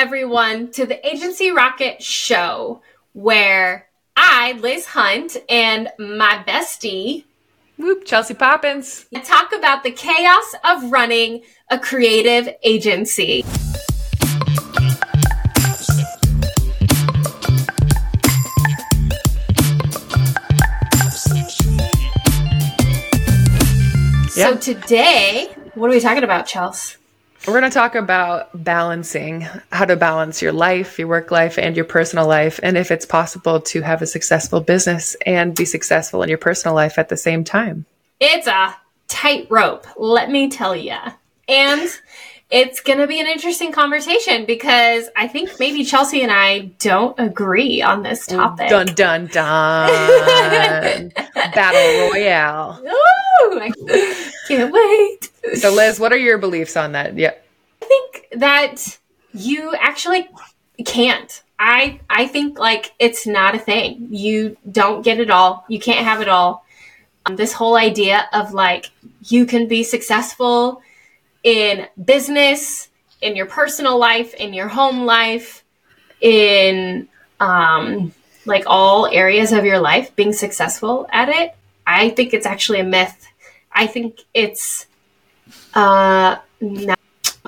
everyone to the Agency Rocket show where I, Liz Hunt, and my bestie, Whoop, Chelsea Poppins. talk about the chaos of running a creative agency. So today, what are we talking about, Chels? We're going to talk about balancing, how to balance your life, your work life, and your personal life, and if it's possible to have a successful business and be successful in your personal life at the same time. It's a tightrope, let me tell you. And it's going to be an interesting conversation because I think maybe Chelsea and I don't agree on this topic. Dun dun dun. Battle Royale. Ooh, I can't wait. So, Liz, what are your beliefs on that? Yeah. I think that you actually can't. I I think like it's not a thing. You don't get it all. You can't have it all. Um, this whole idea of like you can be successful in business, in your personal life, in your home life, in um, like all areas of your life, being successful at it. I think it's actually a myth. I think it's uh, not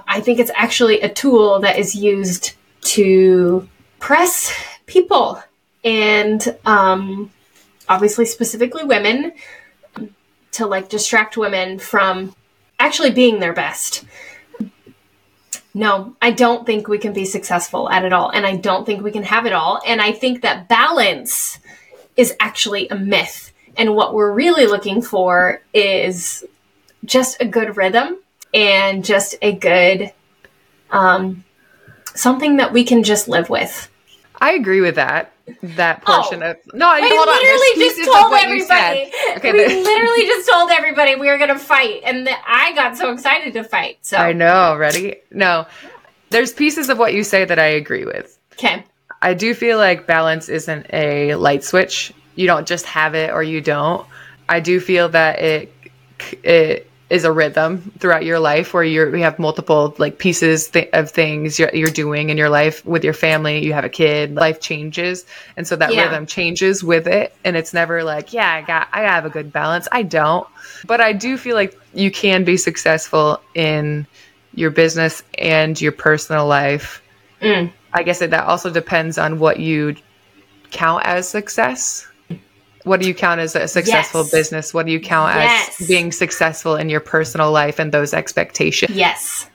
I think it's actually a tool that is used to press people and um, obviously specifically women to like distract women from actually being their best. No, I don't think we can be successful at it all. And I don't think we can have it all. And I think that balance is actually a myth. And what we're really looking for is just a good rhythm and just a good um, something that we can just live with. I agree with that. That portion Oh. of no, I We hold literally pieces just told what you said. everybody. Okay, we literally just told everybody we were going to fight, and that I got so excited to fight. So I know. Ready? No, there's pieces of what you say that I agree with. okay, I do feel like balance isn't a light switch. You don't just have it or you don't. I do feel that it it is a rhythm throughout your life where you're you have multiple like pieces th- of things you're, you're doing in your life with your family. You have a kid, life changes, and so that Yeah. rhythm changes with it. And it's never like, yeah, I got I have a good balance. I don't, but I do feel like you can be successful in your business and your personal life. Mm. I guess that also depends on what you count as success. What do you count as a successful Yes. business? What do you count Yes. as being successful in your personal life and those expectations? yes,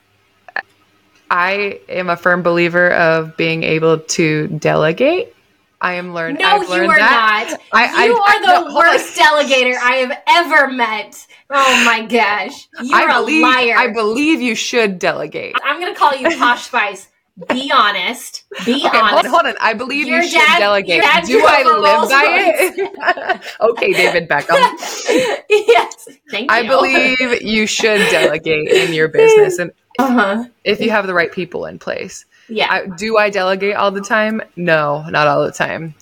I am a firm believer of being able to delegate. I am learned. no, I've you are that. not. I- you I- are I- the no, worst delegator I have ever met. Oh my gosh, you're I believe. a liar. I believe you should delegate. I'm going to call you Posh Spice. Be honest. Be Okay, hold, honest. hold on. I believe Your you should dad- delegate. Do I live by it? okay, David Beckham. yes, thank you. I believe you should delegate in your business and Uh huh. if you have the right people in place. Yeah. I, do I delegate all the time? No, not all the time.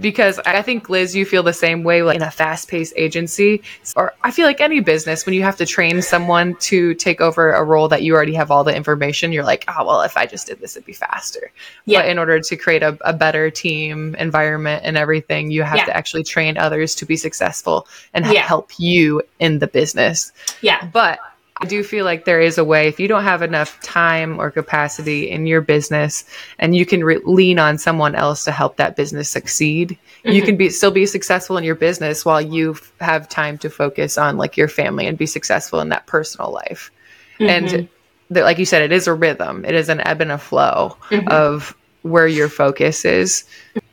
Because I think Liz, you feel the same way like in a fast-paced agency or I feel like any business when you have to train someone to take over a role that you already have all the information, you're like, "Oh, well, if I just did this it'd be faster." Yeah. But in order to create a, a better team environment and everything, you have Yeah. to actually train others to be successful and Yeah. help you in the business. yeah. But I do feel like there is a way if you don't have enough time or capacity in your business and you can re- lean on someone else to help that business succeed, you can be mm-hmm. still be successful in your business while you f- have time to focus on like your family and be successful in that personal life. Mm-hmm. And the, like you said, it is a rhythm. It is an ebb and a flow mm-hmm. of where your focus is.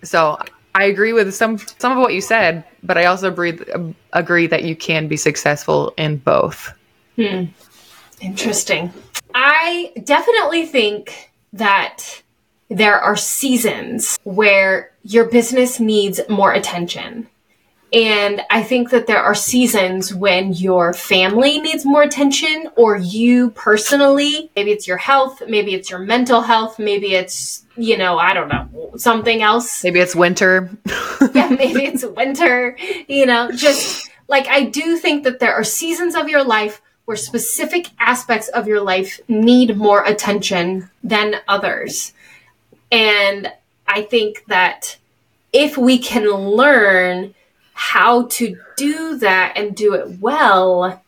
So I agree with some some of what you said, but I also agree agree that you can be successful in both. Hmm. Interesting. I definitely think that there are seasons where your business needs more attention. And I think that there are seasons when your family needs more attention or you personally, maybe it's your health, maybe it's your mental health, maybe it's, you know, I don't know, something else Maybe it's winter. yeah, maybe it's winter, you know, just like I do think that there are seasons of your life where specific aspects of your life need more attention than others. And I think that if we can learn how to do that and do it well,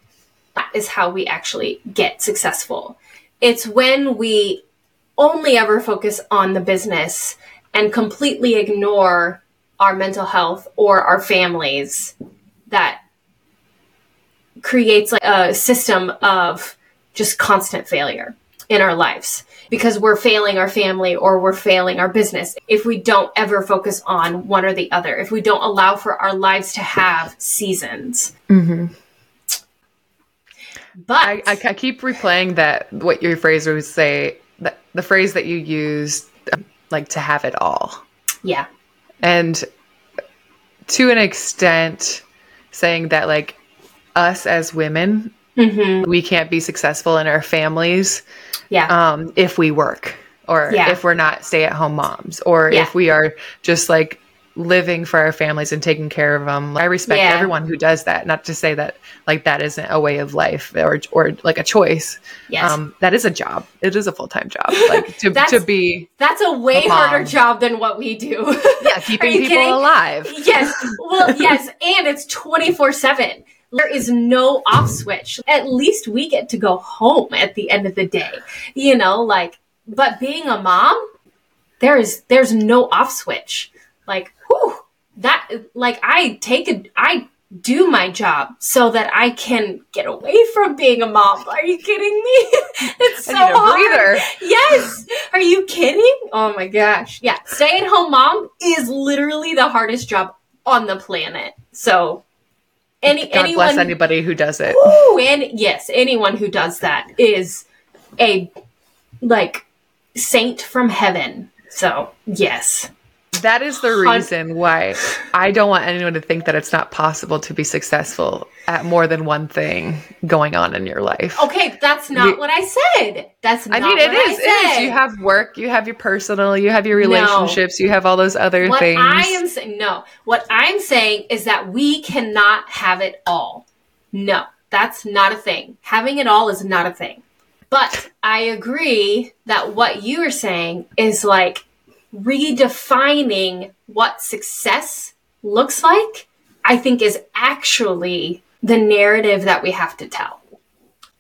that is how we actually get successful. It's when we only ever focus on the business and completely ignore our mental health or our families that creates like a system of just constant failure in our lives. Because we're failing our family or we're failing our business. If we don't ever focus on one or the other. If we don't allow for our lives to have seasons. Mm-hmm. but I, I, I keep replaying that what your phrase would say that the phrase that you used um, like to have it all. Yeah. And to an extent saying that like us as women hmm we can't be successful in our families yeah um, if we work or Yeah. if we're not stay at home moms or Yeah. if we are just like living for our families and taking care of them. I respect Yeah. everyone who does that. Not to say that like that isn't a way of life or or like a choice. yes Um, that is a job. It is a full time job. Like to to be that's a way a harder job than what we do yeah keeping people kidding? alive. yes. Well, yes, and it's 24/7. There is no off switch. At least we get to go home at the end of the day. You know, like but being a mom, there is there's no off switch. Like, whew, that like I take a I do my job so that I can get away from being a mom. Are you kidding me? it's so I need a hard. Yes. Are you kidding? Oh my gosh. Yeah. Stay at home mom is literally the hardest job on the planet. So any God anyone bless anybody who does it. Woo, and yes, anyone who does that is a like saint from heaven. So, yes. That is the reason why I don't want anyone to think that it's not possible to be successful at more than one thing going on in your life. Okay, that's not We- what I said. That's not I mean, it what is. It is. You have work, you have your personal, you have your No. relationships, you have all those other what things. I am saying, no, what I'm saying is that we cannot have it all. No, that's not a thing. Having it all is not a thing. But I agree that what you are saying is like redefining what success looks like, I think is actually the narrative that we have to tell.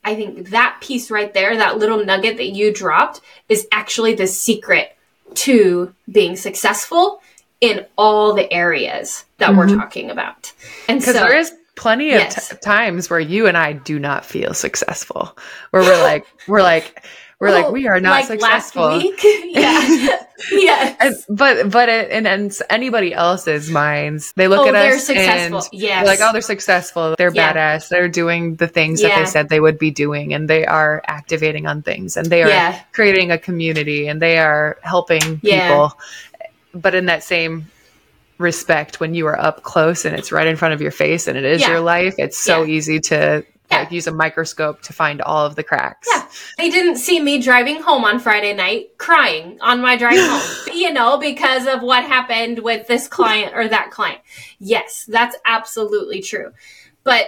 I think that piece right there, that little nugget that you dropped, is actually the secret to being successful in all the areas that we're mm-hmm. talking about. And so Because there is plenty of Yes. t- times where you and I do not feel successful, where we're like, we're like, we're like, oh, we are not like successful. Last week, yeah, yes. And, but but it, in, in anybody else's minds, they look Oh, at they're us successful. and Yes. they're like, oh, they're successful. They're Yeah. badass. They're doing the things that they said they would be doing, and they are activating on things, and they are Yeah. creating a community, and they are helping Yeah. people. But in that same respect, when you are up close and it's right in front of your face, and it is Yeah. your life, it's so Yeah. easy to. Yeah. Like use a microscope to find all of the cracks. Yeah. They didn't see me driving home on Friday night crying on my drive home, you know, because of what happened with this client or that client. Yes, that's absolutely true. But,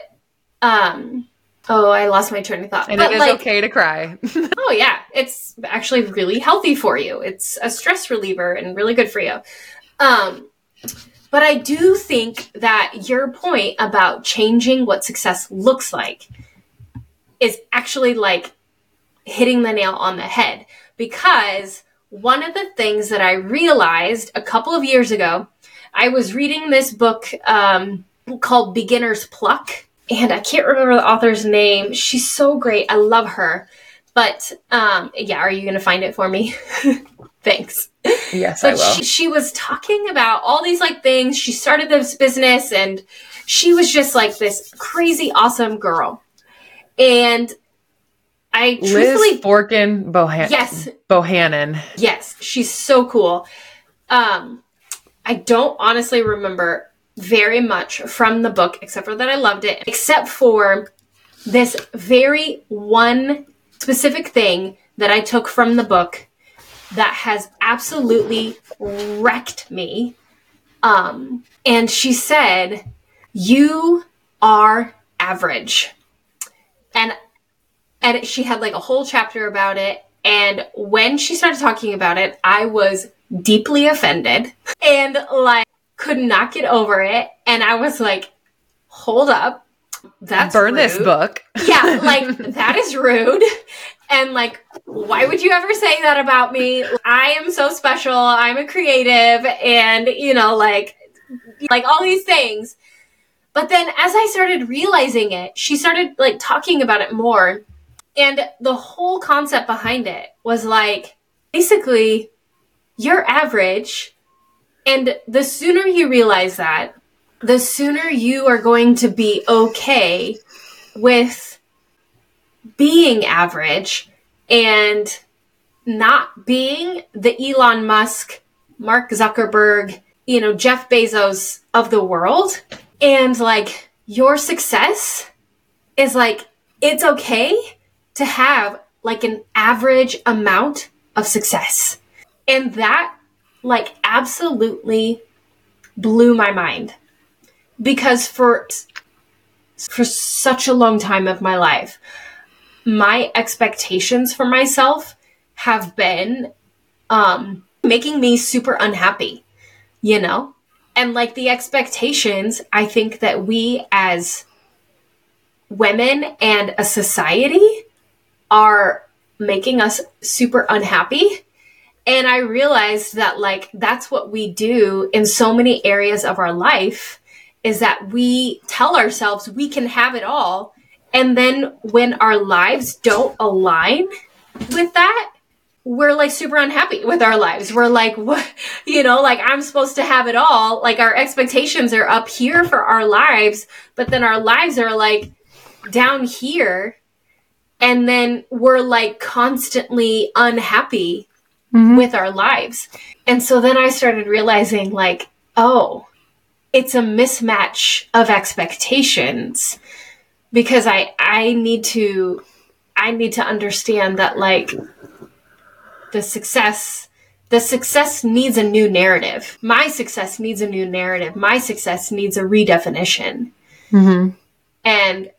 um, oh, I lost my train of thought. And but it is like, okay to cry. oh yeah, it's actually really healthy for you. It's a stress reliever and really good for you. Um, but I do think that your point about changing what success looks like is actually like hitting the nail on the head because one of the things that I realized a couple of years ago, I was reading this book um, called Beginner's Pluck, and I can't remember the author's name. She's so great. I love her. But um, yeah, are you going to find it for me? Thanks. Yes, I will. she, she was talking about all these like things. She started this business and she was just like this crazy awesome girl. And I truthfully Liz Forkin Bohan- Yes. Bohannon. Yes, she's so cool. Um, I don't honestly remember very much from the book, except for that I loved it, except for this very one specific thing that I took from the book that has absolutely wrecked me. Um, and she said, You are average. And and she had like a whole chapter about it. And when she started talking about it, I was deeply offended and like could not get over it. And I was like, hold up. That's burn rude. this book. yeah, like that is rude. And like, why would you ever say that about me? I am so special. I'm a creative and you know, like like all these things. But then as I started realizing it, she started like talking about it more. And the whole concept behind it was like basically you're average. And the sooner you realize that, the sooner you are going to be okay with being average and not being the Elon Musk, Mark Zuckerberg, you know, Jeff Bezos of the world. And like your success is like, it's okay to have like an average amount of success. And that like absolutely blew my mind because for for such a long time of my life my expectations for myself have been um making me super unhappy you know and like the expectations i think that we as women and a society are making us super unhappy and I realized that like that's what we do in so many areas of our life is that we tell ourselves we can have it all. And then when our lives don't align with that, we're like super unhappy with our lives. We're like, what, you know, like I'm supposed to have it all. Like our expectations are up here for our lives, but then our lives are like down here. And then we're like constantly unhappy mm-hmm. with our lives. And so then I started realizing, like, oh, it's a mismatch of expectations because I I need to I need to understand that like the success the success needs a new narrative. My success needs a new narrative. My success needs a redefinition. Mm-hmm. And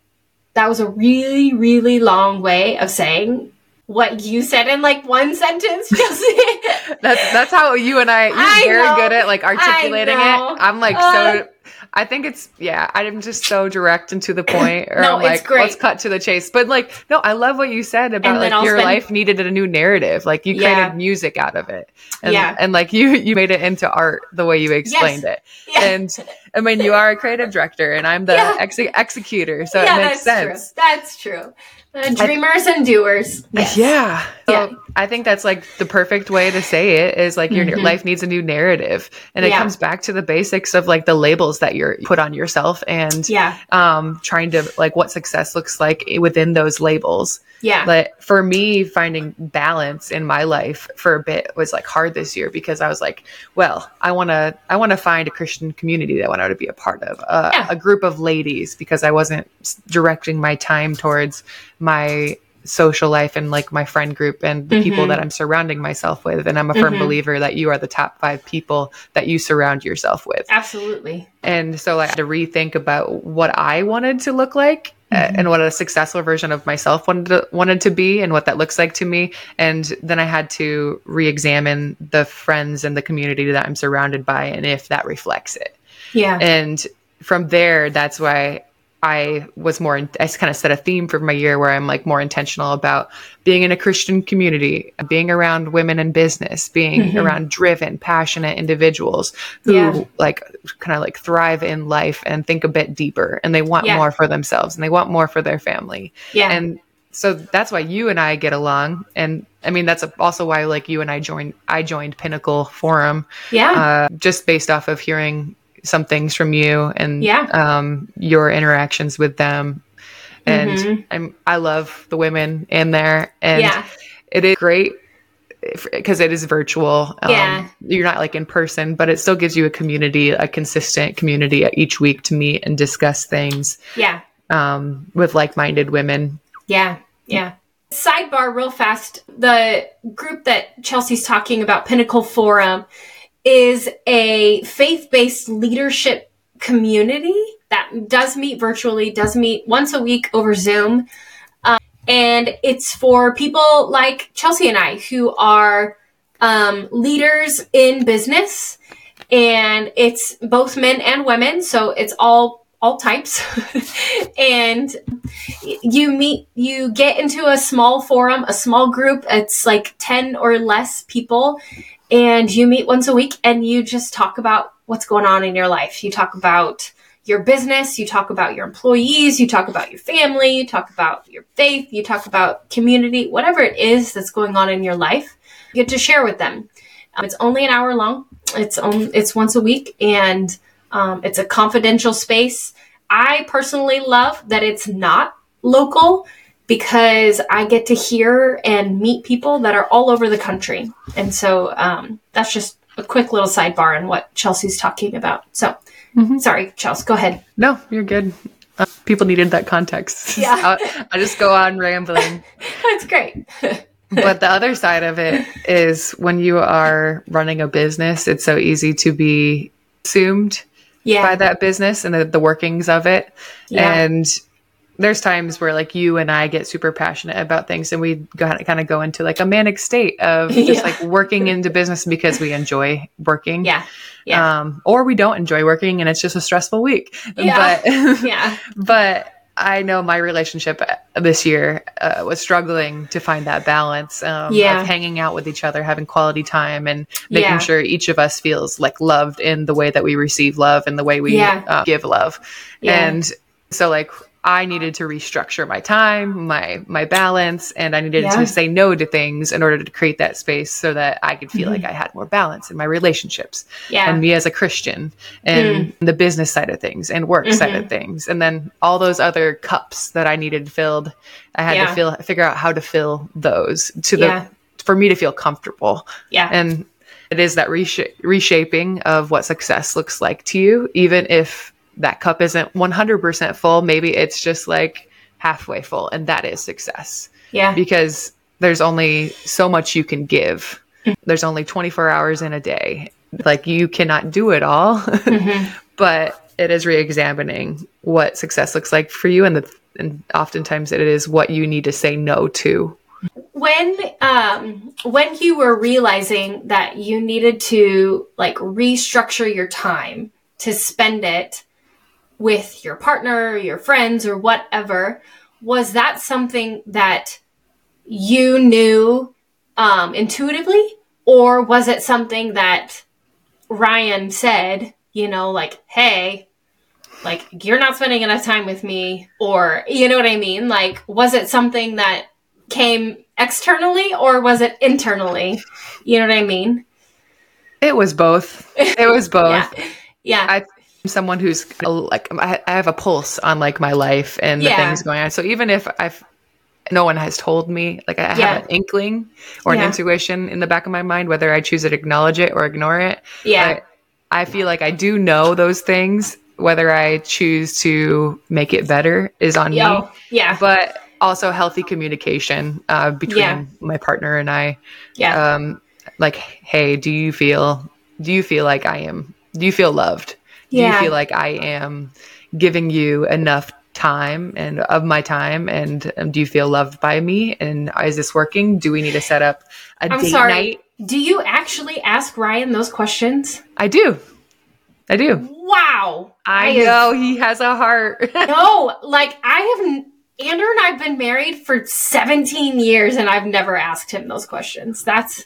that was a really, really long way of saying what you said in like one sentence. that's that's how you and I. You're I very know, good at like articulating it. I'm like uh, so. I think it's yeah. I'm just so direct and to the point. Or no, I'm like, let's cut to the chase. But like, no, I love what you said about like your spend- life needed a new narrative. Like you created music out of it. And, yeah. And like you you made it into art the way you explained yes. it. Yeah. And I mean, you are a creative director, and I'm the yeah. ex- executor, so yeah, it makes that's sense. True. That's true. Uh, dreamers I, and doers. Yes. Yeah. So yeah. I think that's like the perfect way to say it is like your mm-hmm. life needs a new narrative. And it comes back to the basics of like the labels that you're put on yourself and yeah. um trying to like what success looks like within those labels. Yeah. But for me, finding balance in my life for a bit was like hard this year because I was like, well, I want to, I want to find a Christian community that I want to be a part of, uh, yeah. a group of ladies because I wasn't directing my time towards my social life and like my friend group and the mm-hmm. people that I'm surrounding myself with. And I'm a firm mm-hmm. believer that you are the top five people that you surround yourself with. Absolutely. And so I had to rethink about what I wanted to look like mm-hmm. and what a successful version of myself wanted to, wanted to be and what that looks like to me. And then I had to re-examine the friends and the community that I'm surrounded by and if that reflects it. Yeah. And from there, that's why I was more, I kind of set a theme for my year where I'm like more intentional about being in a Christian community, being around women in business, being mm-hmm. around driven, passionate individuals who yeah. like kind of like thrive in life and think a bit deeper and they want yeah. more for themselves and they want more for their family. Yeah. And so that's why you and I get along. And I mean, that's also why like you and I joined, I joined Pinnacle Forum. Yeah. Uh, just based off of hearing some things from you and yeah. um, your interactions with them. And mm-hmm. I'm, I love the women in there. And yeah. it is great because it is virtual. Um, yeah. You're not like in person, but it still gives you a community, a consistent community each week to meet and discuss things. Yeah. Um, with like minded women. Yeah. Yeah. Sidebar, real fast. The group that Chelsea's talking about, Pinnacle Forum, is a faith based leadership community that does meet virtually, does meet once a week over Zoom. Um, And it's for people like Chelsea and I who are um, leaders in business. And it's both men and women. So it's all all types and you meet you get into a small forum a small group it's like 10 or less people and you meet once a week and you just talk about what's going on in your life. You talk about your business you talk about your employees you talk about your family you talk about your faith you talk about community whatever it is that's going on in your life you get to share with them. Um, it's only an hour long. It's on it's once a week and um, it's a confidential space. I personally love that it's not local because I get to hear and meet people that are all over the country. And so um, that's just a quick little sidebar on what Chelsea's talking about. So, mm-hmm. sorry, Chelsea, go ahead. No, you're good. Uh, people needed that context. Yeah. I just go on rambling. that's great. but the other side of it is when you are running a business, it's so easy to be assumed yeah. by that business and the, the workings of it. Yeah. And there's times where like you and I get super passionate about things and we kind of go into like a manic state of just yeah. like working into business because we enjoy working. Yeah. Yeah. Um, or we don't enjoy working and it's just a stressful week. Yeah. But, yeah. but I know my relationship uh, this year uh, was struggling to find that balance um, yeah. of hanging out with each other, having quality time, and making yeah. sure each of us feels like loved in the way that we receive love and the way we yeah. uh, give love. And so, like, I needed to restructure my time, my my balance, and I needed yeah. to say no to things in order to create that space so that I could feel mm-hmm. like I had more balance in my relationships. Yeah. And me as a Christian and mm. the business side of things and work mm-hmm. side of things. And then all those other cups that I needed filled, I had yeah. to feel figure out how to fill those to the for me to feel comfortable. Yeah. And it is that resha- reshaping of what success looks like to you, even if that cup isn't 100% full. Maybe it's just like halfway full, and that is success. Yeah. Because there's only so much you can give. There's only 24 hours in a day. Like you cannot do it all. Mm-hmm. but it is re-examining what success looks like for you and the and oftentimes it is what you need to say no to when um when you were realizing that you needed to like restructure your time to spend it with your partner, your friends, or whatever, was that something that you knew um, intuitively? Or was it something that Ryan said, you know, like, hey, like, you're not spending enough time with me? Or, you know what I mean? Like, was it something that came externally or was it internally? You know what I mean? It was both. It was both. yeah. yeah. I someone who's like I, have a pulse on like my life and the yeah. things going on. So even if I've no one has told me, like I yeah. have an inkling or an intuition in the back of my mind, whether I choose to acknowledge it or ignore it. Yeah. I feel like I do know those things. Whether I choose to make it better is on Yo, me. Yeah. But also healthy communication uh, between yeah. my partner and I. Yeah. Um, like, hey, do you feel? Do you feel like I am? Do you feel loved? Yeah. do you feel like I am giving you enough time and of my time? And um, do you feel loved by me? And is this working? Do we need to set up a I'm date sorry. night? Do you actually ask ryan those questions? I do. I do. Wow. I, I know have, he has a heart. No like i have andrew and i've been married for 17 years and i've never asked him those questions. That's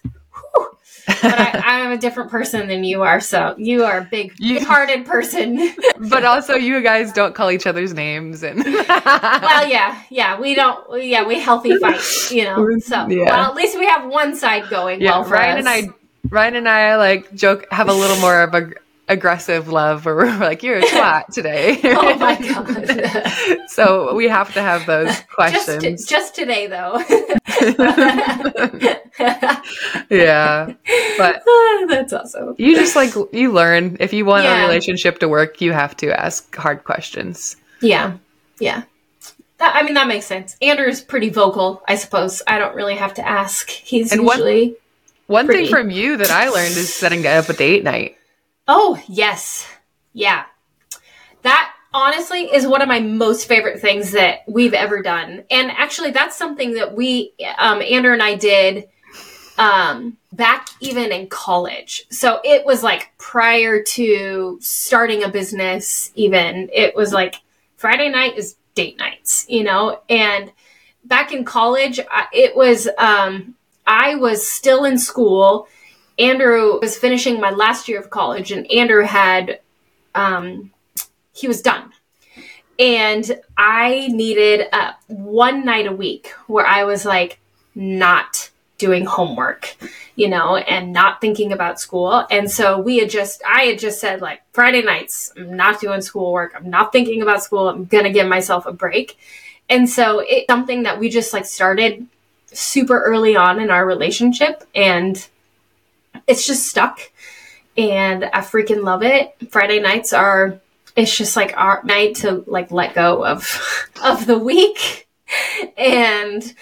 but I, am a different person than you are. So you are a big, big-hearted person. but also, you guys don't call each other's names, and well, yeah, yeah, we don't. Yeah, we healthy fight, you know. So yeah. well, at least we have one side going. Yeah, well Ryan us. and I, Ryan and I, like joke, have a little more of a aggressive love where we're like, you're a twat today. oh my God. so we have to have those questions. Just, just today, though. yeah. But oh, that's awesome. You just like, you learn. If you want yeah. a relationship to work, you have to ask hard questions. Yeah. Yeah. That, I mean, that makes sense. Andrew's pretty vocal, I suppose. I don't really have to ask. He's and usually. One, one thing from you that I learned is setting up a date night. Oh, yes. Yeah. That honestly is one of my most favorite things that we've ever done. And actually, that's something that we, um, Andrew and I did um, back even in college. So it was like prior to starting a business, even, it was like Friday night is date nights, you know? And back in college, it was, um, I was still in school. Andrew was finishing my last year of college, and Andrew had, um, he was done. And I needed uh, one night a week where I was like not doing homework, you know, and not thinking about school. And so we had just, I had just said, like, Friday nights, I'm not doing schoolwork. I'm not thinking about school. I'm going to give myself a break. And so it's something that we just like started super early on in our relationship. And it's just stuck. And I freaking love it. Friday nights are, it's just like our night to like let go of, of the week. And,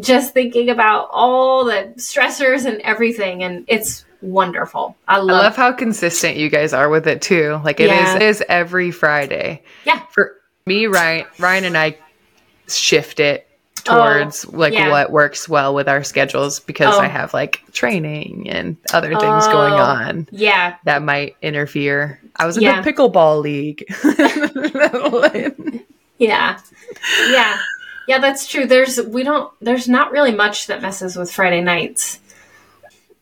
just thinking about all the stressors and everything and it's wonderful. I love, I love how consistent you guys are with it too. Like it yeah. is, it is every Friday. Yeah. For me, Ryan, Ryan and I shift it towards oh, like yeah. what works well with our schedules because oh. I have like training and other things oh, going on. Yeah. That might interfere. I was in yeah. the pickleball league. yeah. Yeah. Yeah, that's true. There's we don't there's not really much that messes with Friday nights.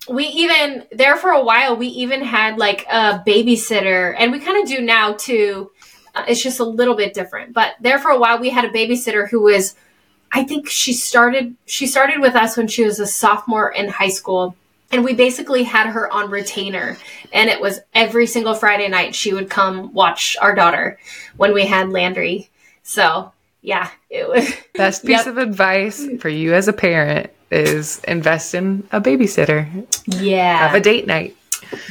We even there for a while we even had like a babysitter and we kind of do now too. Uh, it's just a little bit different. But there for a while we had a babysitter who was I think she started she started with us when she was a sophomore in high school and we basically had her on retainer and it was every single friday night she would come watch our daughter when we had landry so yeah, it was best piece yep. of advice for you as a parent is invest in a babysitter. Yeah. Have a date night.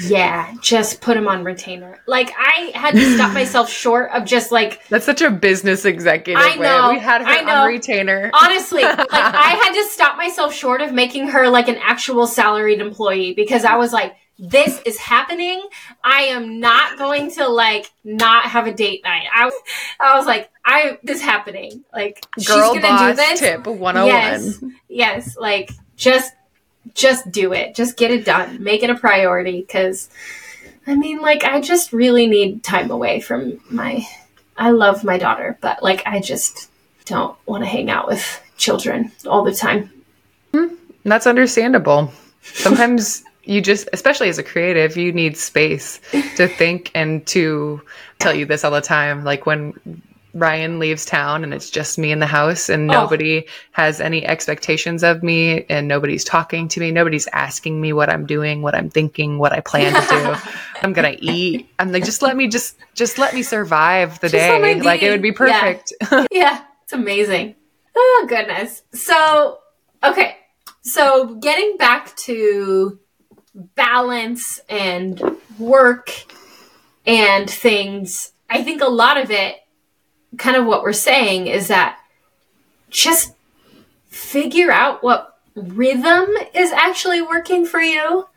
Yeah, just put him on retainer. Like I had to stop myself short of just like That's such a business executive. I know. Way. We had her I know. on retainer. Honestly, like I had to stop myself short of making her like an actual salaried employee because I was like this is happening. I am not going to like not have a date night. I, I was like, I this is happening. Like Girl she's gonna do this. Tip 101. Yes, yes. Like just just do it. Just get it done. Make it a priority because I mean, like I just really need time away from my. I love my daughter, but like I just don't want to hang out with children all the time. Mm, that's understandable. Sometimes you just especially as a creative you need space to think and to tell you this all the time like when Ryan leaves town and it's just me in the house and oh. nobody has any expectations of me and nobody's talking to me. Nobody's asking me what I'm doing, what I'm thinking, what I plan to do. I'm going to eat. I'm like, just let me just, just let me survive the just day. Like it would be perfect. Yeah. yeah. It's amazing. Oh goodness. So, okay. So getting back to balance and work and things, I think a lot of it, kind of what we're saying, is that just figure out what rhythm is actually working for you.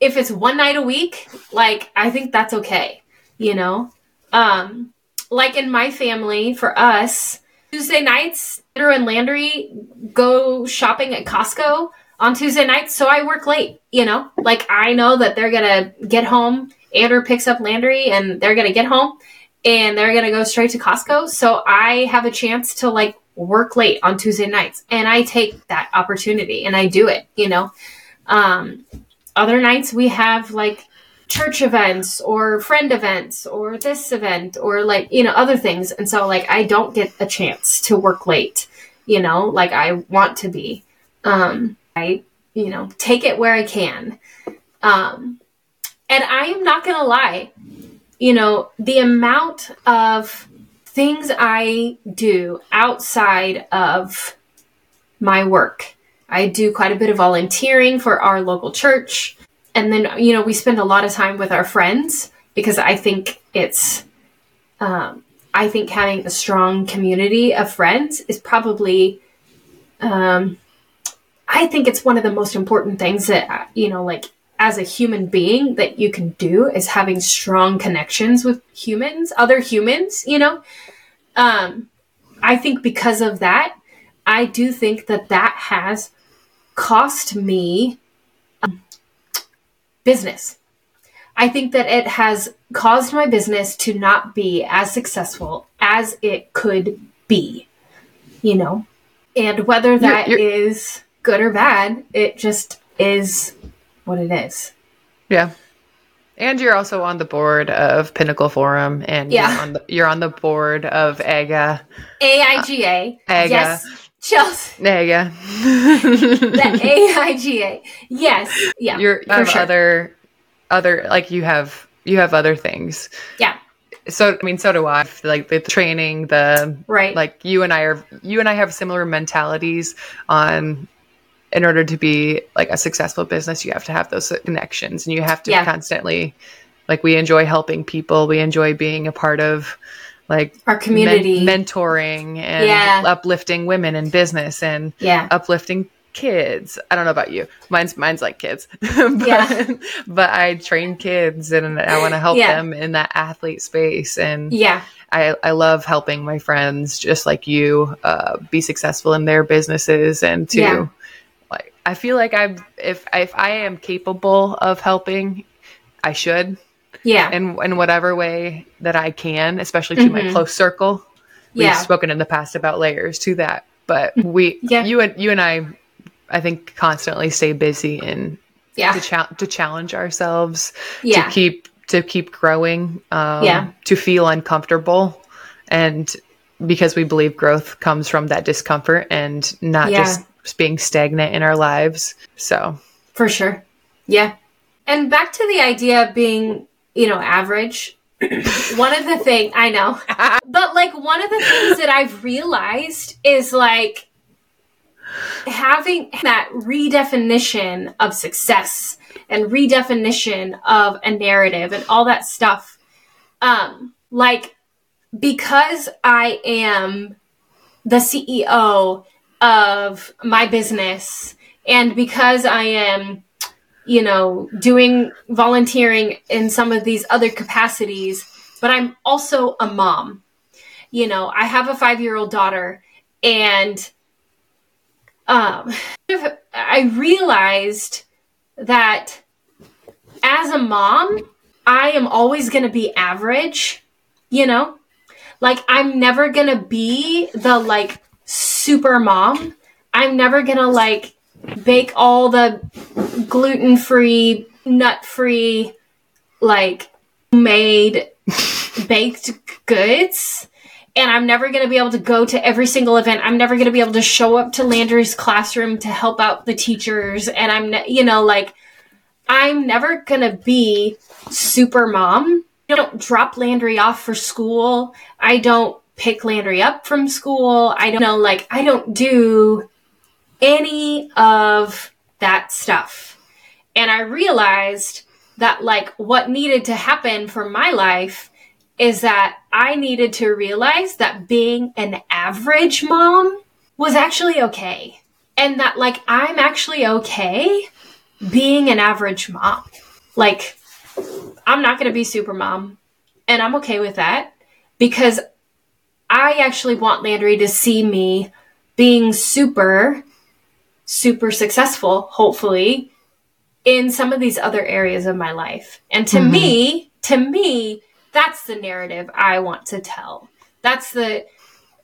If it's one night a week, like, I think that's okay, you know? Um, like in my family, for us, Tuesday nights, Andrew and Landry go shopping at Costco on Tuesday nights, so I work late, you know? Like I know that they're gonna get home, Andrew picks up Landry and they're gonna get home and they're gonna go straight to Costco. So I have a chance to like work late on Tuesday nights. And I take that opportunity and I do it, you know. Um other nights we have like church events or friend events or this event or like you know other things and so like i don't get a chance to work late you know like i want to be um I, you know, take it where I can. Um, and I am not going to lie, you know, the amount of things I do outside of my work. I do quite a bit of volunteering for our local church. And then, you know, we spend a lot of time with our friends because I think it's, um, I think having a strong community of friends is probably um, I think it's one of the most important things that, you know, like as a human being that you can do is having strong connections with humans, other humans, you know. Um, I think because of that, I do think that that has cost me um, business. I think that it has caused my business to not be as successful as it could be, you know? And whether that You're- is good or bad, it just is what it is. Yeah. And you're also on the board of Pinnacle Forum and Yeah. you're, on the, you're on the board of AGA. AIGA. AIGA. Uh, yes. Chelsea. AGA. The AIGA. Yes. Yeah. you're you have sure. other other like you have you have other things. Yeah. So I mean so do I. Like the training, the Right. like you and I are you and I have similar mentalities on in order to be like a successful business you have to have those connections and you have to Yeah. constantly like we enjoy helping people we enjoy being a part of like Our community. men- mentoring and Yeah. uplifting women in business and yeah. uplifting kids. I don't know about you. Mine's mine's like kids. but, Yeah. but I train kids and I want to help Yeah. them in that athlete space and Yeah. I, I love helping my friends just like you uh, be successful in their businesses and to Yeah. I feel like I'm if if I am capable of helping I should Yeah. in in whatever way that I can, especially to my Mhm. close circle. We've Yeah. spoken in the past about layers to that, but we, Yeah. you and you and I, I think constantly stay busy and Yeah. to, cha- to challenge ourselves Yeah. to keep to keep growing, um, Yeah. to feel uncomfortable, and because we believe growth comes from that discomfort and not Yeah. just being stagnant in our lives. So For sure. Yeah. And back to the idea of being, you know, average. one of the thing I know, but like one of the things that I've realized is like having that redefinition of success and redefinition of a narrative and all that stuff. Um, like because I am the CEO of my business. And because I am you know doing volunteering in some of these other capacities but I'm also a mom. You know I have a 5-year-old daughter and um I realized that as a mom I am always going to be average you know? Like I'm never going to be the like super mom I'm never going to like bake all the gluten free, nut free, like made baked goods. And I'm never going to be able to go to every single event. I'm never going to be able to show up to Landry's classroom to help out the teachers. And I'm, ne- you know, like, I'm never going to be super mom. I don't drop Landry off for school. I don't pick Landry up from school. I don't know, like, I don't do any of that stuff. And I realized that, like, what needed to happen for my life is that I needed to realize that being an average mom was actually okay. And that, like, I'm actually okay being an average mom. Like, I'm not going to be super mom. And I'm okay with that because I actually want Landry to see me being super super successful, hopefully, in some of these other areas of my life. And to Mhm. me, to me, that's the narrative I want to tell. That's the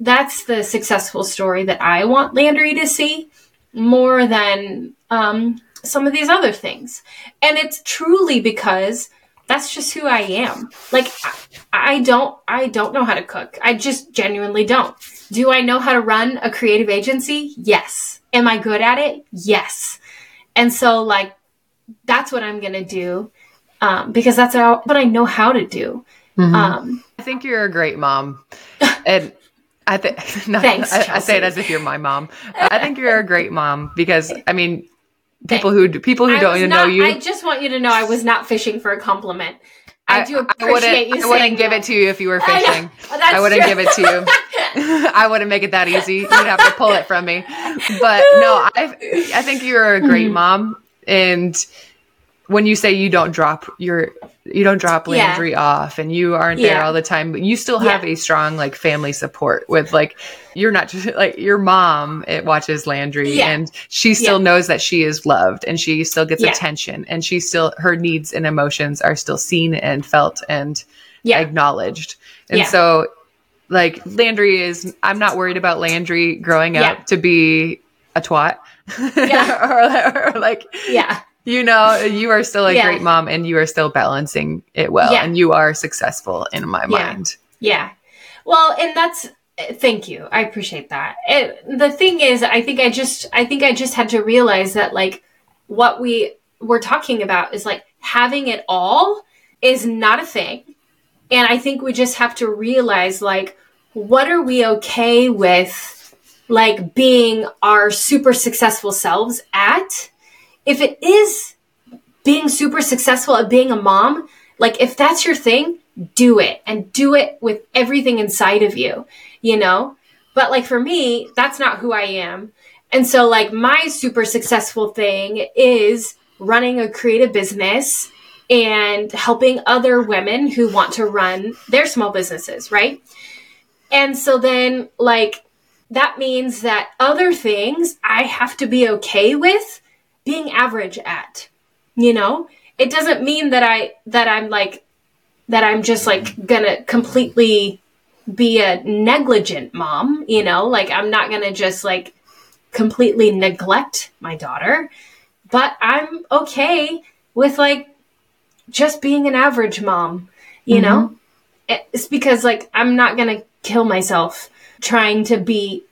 that's the successful story that I want Landry to see more than um, some of these other things. And it's truly because that's just who I am. Like I, I don't I don't know how to cook. I just genuinely don't. Do I know how to run a creative agency? Yes. Am I good at it? Yes. And so like that's what I'm gonna do um, because that's how, what I know how to do. Mhm. Um, I think you're a great mom, and I think Thanks, I, I say it as if you're my mom. I think you're a great mom because I mean, people who people who I don't even not, know you. I just want you to know I was not fishing for a compliment. I, do appreciate wouldn't, you I wouldn't give that. it to you if you were fishing. That's I wouldn't true. give it to you. I wouldn't make it that easy. You'd have to pull it from me. But no, I I think you're a great Mhm. mom, and when you say you don't drop your you don't drop Yeah. Landry off and you aren't there all the time, but you still have Yeah. a strong like family support with like you're not just like your mom it watches Landry Yeah. and she still Yeah. knows that she is loved and she still gets Yeah. attention and she still her needs and emotions are still seen and felt and Yeah. acknowledged. And Yeah. so like Landry is I'm not worried about Landry growing Yeah. up to be a twat. Yeah. or, or like Yeah. You know, you are still a Yeah. great mom and you are still balancing it well Yeah. and you are successful in my Yeah. mind. Yeah. Well, and that's thank you. I appreciate that. It, the thing is, I think I just I think I just had to realize that like what we were talking about is like having it all is not a thing. And I think we just have to realize like what are we okay with like being our super successful selves at? If it is being super successful at being a mom, like if that's your thing, do it and do it with everything inside of you, you know? But like for me, that's not who I am. And so like my super successful thing is running a creative business and helping other women who want to run their small businesses, right? And so then like that means that other things I have to be okay with being average at you know? It doesn't mean that i that i'm like that i'm just like gonna completely be a negligent mom you know? Like i'm not gonna just like completely neglect my daughter. But i'm okay with like just being an average mom you know? Mm-hmm. It's because like i'm not gonna kill myself trying to be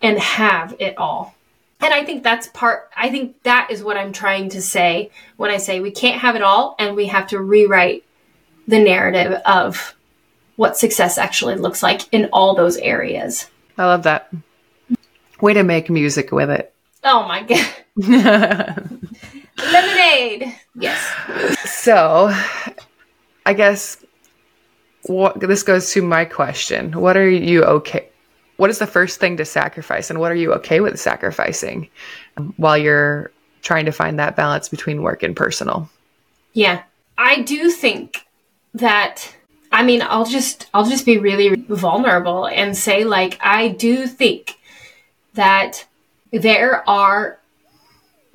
and have it all and I think that's part, I think that is what I'm trying to say when I say we can't have it all and we have to rewrite the narrative of what success actually looks like in all those areas. I love that. Way to make music with it. Oh my God. Lemonade. Yes. so, I guess what this goes to my question. What are you okay what is the first thing to sacrifice and what are you okay with sacrificing while you're trying to find that balance between work and personal? Yeah. I do think that I mean, I'll just I'll just be really vulnerable and say like I do think that there are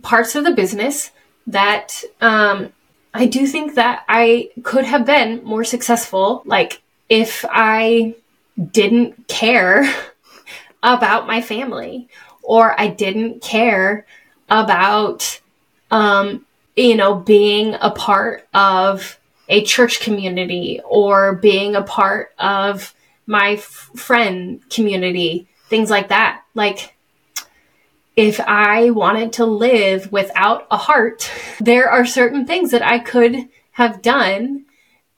parts of the business that um I do think that I could have been more successful like if I didn't care about my family or I didn't care about um you know being a part of a church community or being a part of my f- friend community things like that. Like if I wanted to live without a heart, there are certain things that I could have done,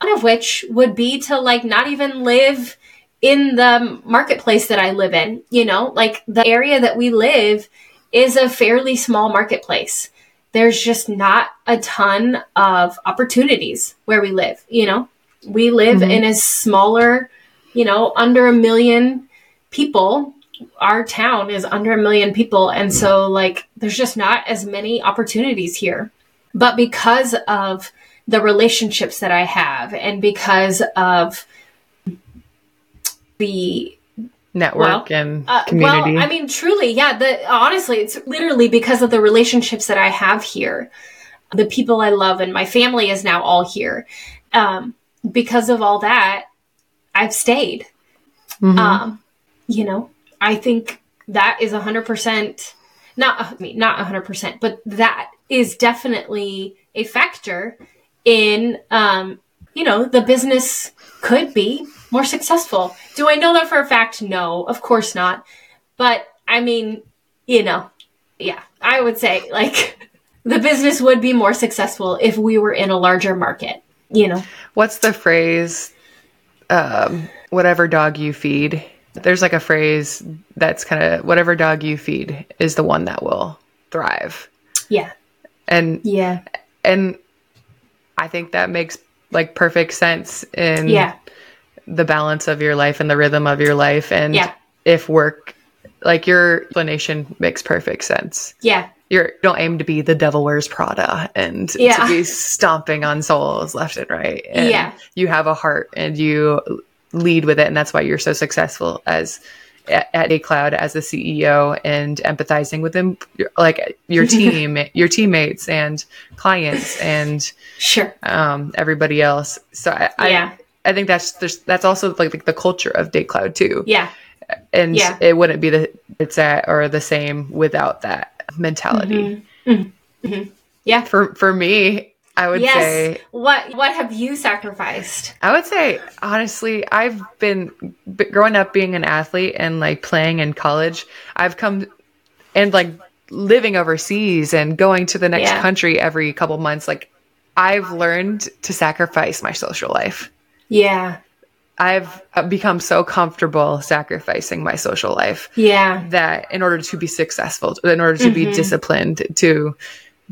one of which would be to like not even live in the marketplace that I live in. You know, like the area that we live is a fairly small marketplace. There's just not a ton of opportunities where we live. You know, we live mm-hmm. in a smaller, you know, under a million people our town is under a million people and so like there's just not as many opportunities here but because of the relationships that i have and because of the Network Well, and uh, community. well i mean truly yeah the honestly it's literally because of the relationships that i have here the people i love and my family is now all here um, because of all that i've stayed Mhm. um, you know, I think that is 100% not I mean not 100%, but that is definitely a factor in um, you know, the business could be more successful. Do I know that for a fact? No, of course not. But I mean, you know, yeah, I would say like the business would be more successful if we were in a larger market, you know. What's the phrase? Um, whatever dog you feed. There's like a phrase that's kind of whatever dog you feed is the one that will thrive. Yeah. And Yeah. and I think that makes like perfect sense in Yeah. The balance of your life and the rhythm of your life and Yeah. if work like your explanation makes perfect sense. Yeah. you're you don't aim to be the devil wears Prada and Yeah. to be stomping on souls left and right. And Yeah. you have a heart and you lead with it, and that's why you're so successful as at, at a cloud as the CEO and empathizing with them, like your team, your teammates and clients and Sure. um, everybody else. So I, Yeah. I, I think that's there's, that's also like the, the culture of Date Cloud too Yeah. and Yeah. it wouldn't be the it's at or the same without that mentality. Mm-hmm. Mm-hmm. Mm-hmm. Yeah. For for me, I would yes. say what what have you sacrificed? I would say honestly, I've been b- growing up being an athlete and like playing in college. I've come and like living overseas and going to the next Yeah. country every couple months. Like I've learned to sacrifice my social life. Yeah. I've uh, become so comfortable sacrificing my social life Yeah. that in order to be successful in order to be Mm-hmm. disciplined to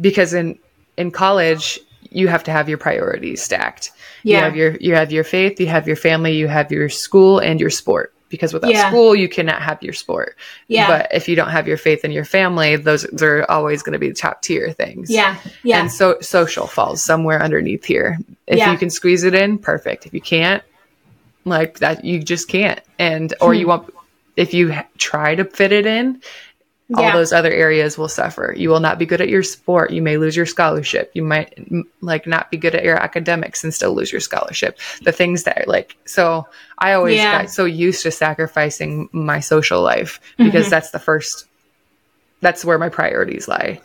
because in in college you have to have your priorities stacked you Yeah. have your you have your faith you have your family you have your school and your sport because without Yeah. school you cannot have your sport Yeah. but if you don't have your faith and your family those are always going to be the top tier things Yeah. Yeah. and so social falls somewhere underneath here. If Yeah. you can squeeze it in, perfect. If you can't, like that, you just can't. And or Hmm. you want if you try to fit it in, all Yeah. those other areas will suffer. You will not be good at your sport. You may lose your scholarship. You might like not be good at your academics and still lose your scholarship. The things that like so I always Yeah. got so used to sacrificing my social life because Mm-hmm. that's the first that's where my priorities lie.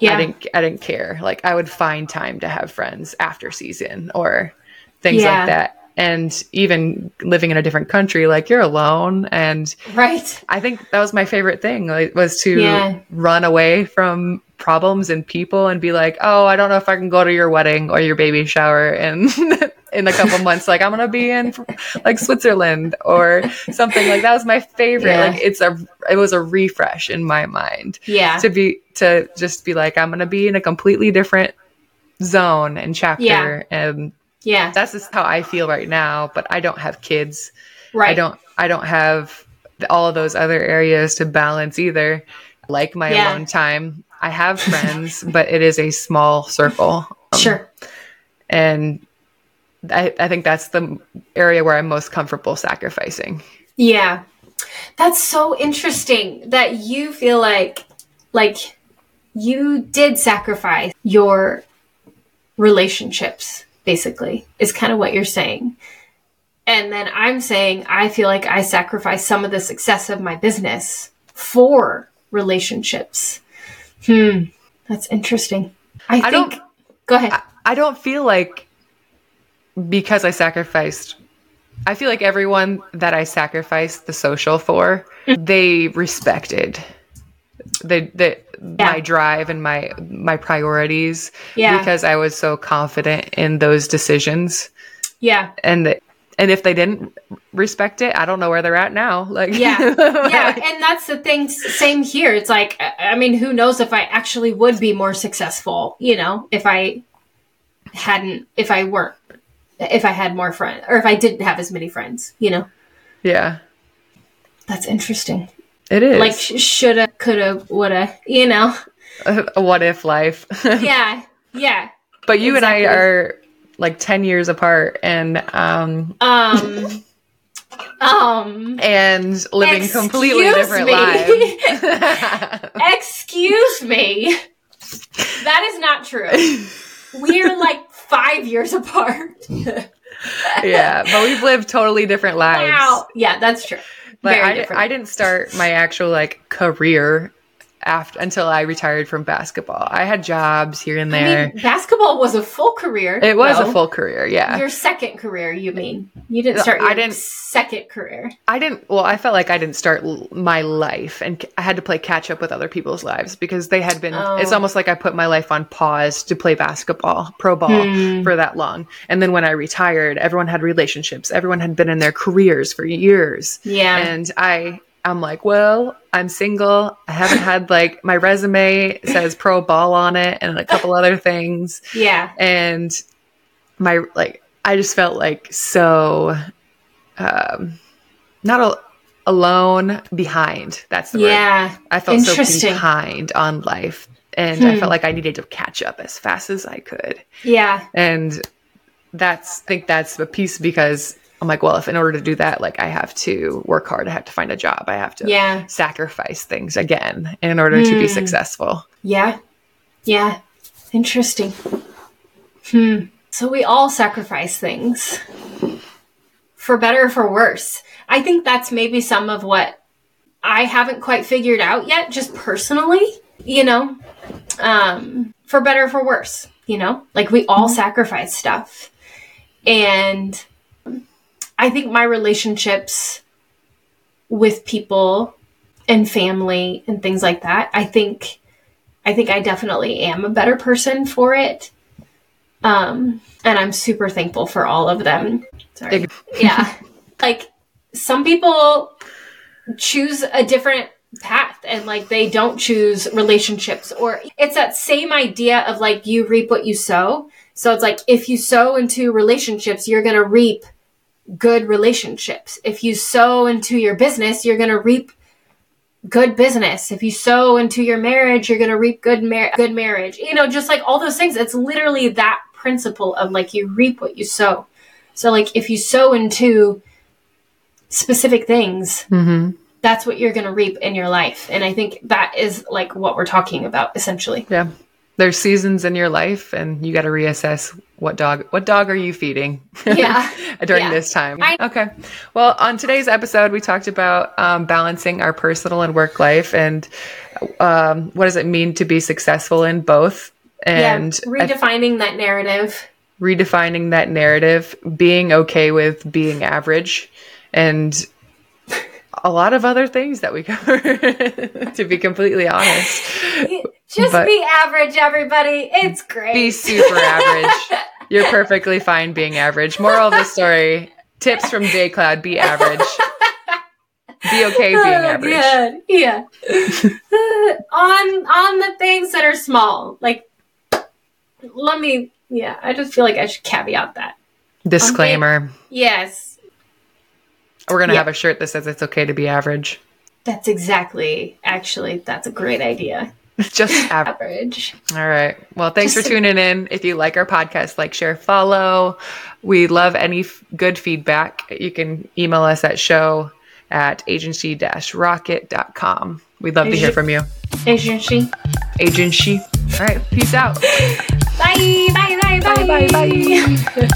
yeah. I didn't I didn't care. Like I would find time to have friends after season or things Yeah. like that. And even living in a different country, like you're alone. And right. I think that was my favorite thing, like was to Yeah. run away from problems and people and be like, oh, I don't know if I can go to your wedding or your baby shower and in a couple months, like I'm gonna be in like Switzerland or something like that was my favorite. Yeah. Like it's a it was a refresh in my mind Yeah. to be to just be like i'm gonna be in a completely different zone and chapter Yeah. and yeah. that's just how i feel right now but i don't have kids right. i don't i don't have all of those other areas to balance either like my Yeah. alone time i have friends but it is a small circle Um, Sure. and I, I think that's the area where i'm most comfortable sacrificing Yeah. That's so interesting that you feel like like you did sacrifice your relationships basically. Is kind of what you're saying. And then I'm saying I feel like I sacrificed some of the success of my business for relationships. Hmm. That's interesting. I, I think don't- Go ahead. I don't feel like because I sacrificed I feel like everyone that I sacrificed the social for, they respected the the my drive and my my priorities Yeah. because I was so confident in those decisions yeah. and that and if they didn't respect it, I don't know where they're at now. Like yeah yeah and that's the thing same here it's like i I mean who knows if i actually would be more successful you know if i hadn't if i weren't if i had more friends or if i didn't have as many friends you know yeah. that's interesting It is. like shoulda coulda woulda you know a what if life. yeah yeah but you and I are like 10 years apart and um um um and living completely different me. lives. excuse me that is not true we're like five years apart yeah, but we've lived totally different lives. Wow. Yeah, that's true. Like Very I. I didn't start my actual like career after until I retired from basketball. I had jobs here and I there. mean, basketball was a full career. it was though. a full career, yeah. Your second career, you mean? You didn't start I didn't- second career. I didn't well, I felt like I didn't start l- my life and c- I had to play catch up with other people's lives because they had been Oh. it's almost like I put my life on pause to play basketball, pro ball Hmm. for that long. And then when I retired, everyone had relationships. Everyone had been in their careers for years. Yeah. And I I'm like, well, I'm single. I haven't had like my resume says pro ball on it and a couple other things. yeah. And my like I just felt like so um not al- alone behind. That's the word. Yeah. I felt so behind on life and I felt like I needed to catch up as fast as I could. Yeah. And that's I think that's a piece because I'm like, well, if in order to do that, like I have to work hard, I have to find a job, I have to Yeah. sacrifice things again in order to be Mm. successful. Yeah. Yeah. Interesting. Hmm. So we all sacrifice things for better or for worse. I think that's maybe some of what I haven't quite figured out yet, just personally, you know, um, for better or for worse, you know, like we all sacrifice stuff. And I think my relationships with people and family and things like that, I think I think I definitely am a better person for it. Um, and I'm super thankful for all of them. Sorry. Yeah. Like some people choose a different path and like they don't choose relationships or it's that same idea of like you reap what you sow. So it's like if you sow into relationships, you're going to reap good relationships. If you sow into your business, you're going to reap good business. If you sow into your marriage, you're going to reap good mar- good marriage. You know, just like all those things. It's literally that principle of like you reap what you sow. So like if you sow into specific things, Mm-hmm. that's what you're going to reap in your life. And I think that is like what we're talking about essentially. Yeah. There's seasons in your life and you got to reassess what dog what dog are you feeding Yeah. during Yeah. this time. I- okay. Well, on today's episode we talked about um, balancing our personal and work life and um, what does it mean to be successful in both and yeah, redefining that narrative. redefining that narrative, being okay with being average and a lot of other things that we cover to be completely honest. Just But- be average, everybody. It's great. be super average. You're perfectly fine being average. Moral of the story: tips from J Cloud: be average. Be okay being Oh, average. Yeah. Uh, on on the things that are small. Like let me yeah, I just feel like I should caveat that. Disclaimer: Yes. We're gonna Yeah. have a shirt that says it's okay to be average. That's exactly actually that's a great idea. Just average. Average. All right. Well, thanks Just for tuning in. If you like our podcast, like, share, follow. We love any f- good feedback. You can email us at show at agency-rocket.com. We'd love to hear from you. Agency. Agency. All right. Peace out. Bye. Bye. Bye. Bye. Bye, bye, bye.